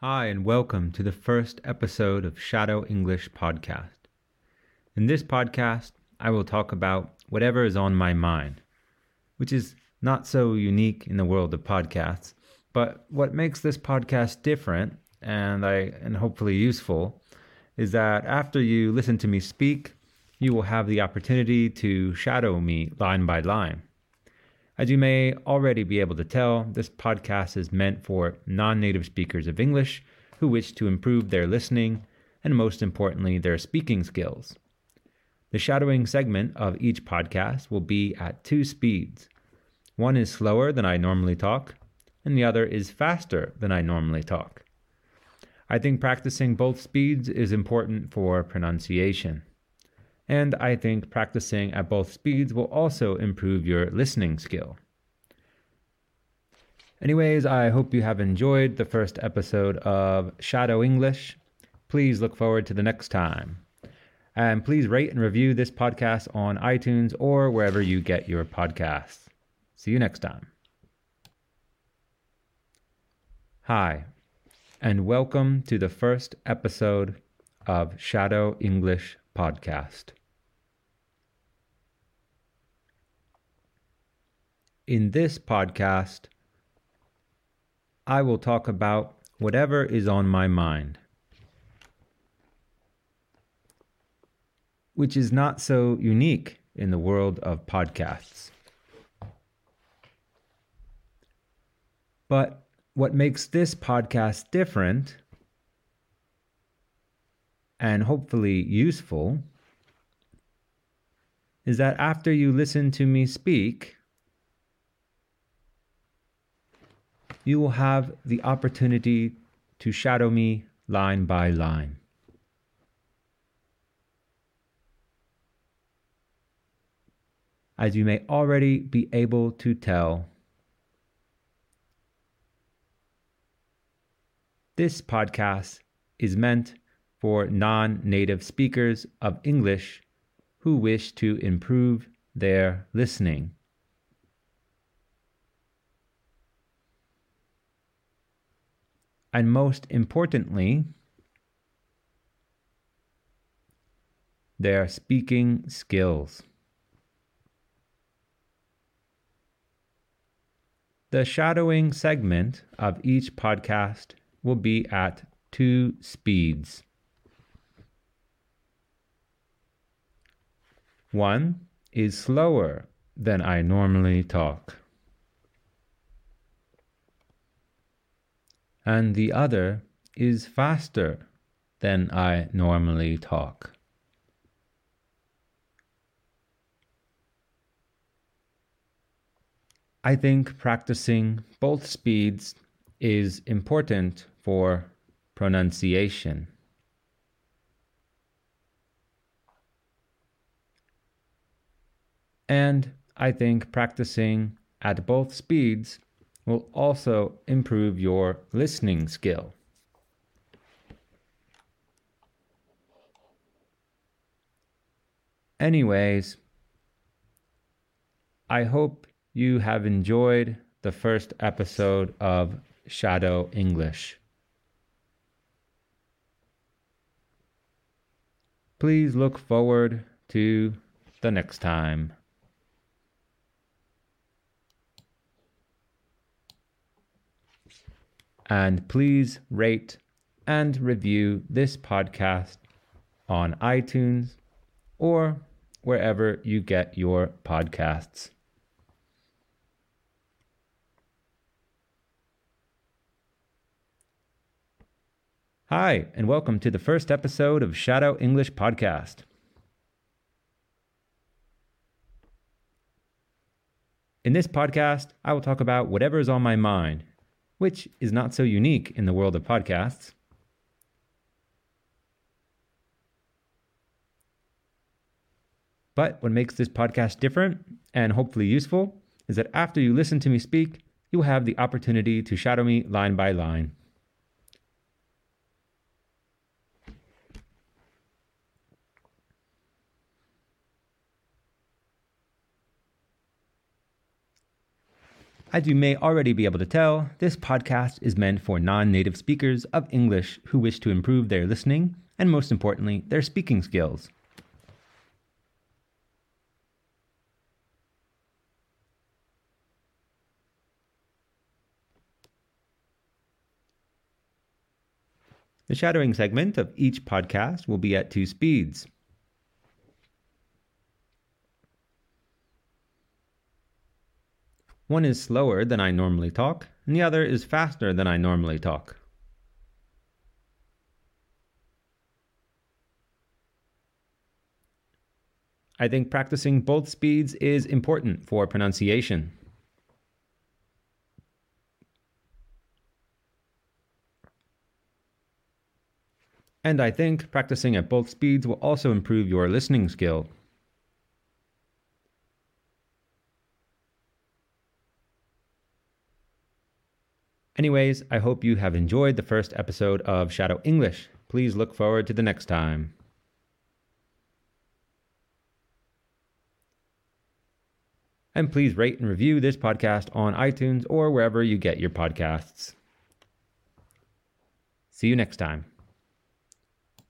Hi, and welcome to the first episode of Shadow English Podcast. In this podcast, I will talk about whatever is on my mind, which is not so unique in the world of podcasts. But what makes this podcast different and I and hopefully useful is that after you listen to me speak, you will have the opportunity to shadow me line by line. As you may already be able to tell, this podcast is meant for non native speakers of English who wish to improve their listening and, most importantly, their speaking skills. The shadowing segment of each podcast will be at two speeds. One is slower than I normally talk, and the other is faster than I normally talk. I think practicing both speeds is important for pronunciation. And I think practicing at both speeds will also improve your listening skill. Anyways, I hope you have enjoyed the first episode of Shadow English. Please look forward to the next time. And please rate and review this podcast on iTunes or wherever you get your podcasts. See you next time. Hi, and welcome to the first episode of Shadow English Podcast. In this podcast, I will talk about whatever is on my mind, which is not so unique in the world of podcasts. But what makes this podcast different and hopefully useful is that after you listen to me speak, you will have the opportunity to shadow me line by line. As you may already be able to tell, this podcast is meant for non native speakers of English who wish to improve their listening. And most importantly, their speaking skills. The shadowing segment of each podcast will be at two speeds. One is slower than I normally talk. And the other is faster than I normally talk. I think practicing both speeds is important for pronunciation. And I think practicing at both speeds will also improve your listening skill. Anyways, I hope you have enjoyed the first episode of Shadow English. Please look forward to the next time. And please rate and review this podcast on iTunes or wherever you get your podcasts. Hi, and welcome to the first episode of Shadow English Podcast. In this podcast, I will talk about whatever is on my mind, which is not so unique in the world of podcasts. But what makes this podcast different and hopefully useful is that after you listen to me speak, you will have the opportunity to shadow me line by line. As you may already be able to tell, this podcast is meant for non native speakers of English who wish to improve their listening and, most importantly, their speaking skills. The shadowing segment of each podcast will be at two speeds. One is slower than I normally talk, and the other is faster than I normally talk. I think practicing both speeds is important for pronunciation. And I think practicing at both speeds will also improve your listening skill. Anyways, I hope you have enjoyed the first episode of Shadow English. Please look forward to the next time. And please rate and review this podcast on iTunes or wherever you get your podcasts. See you next time.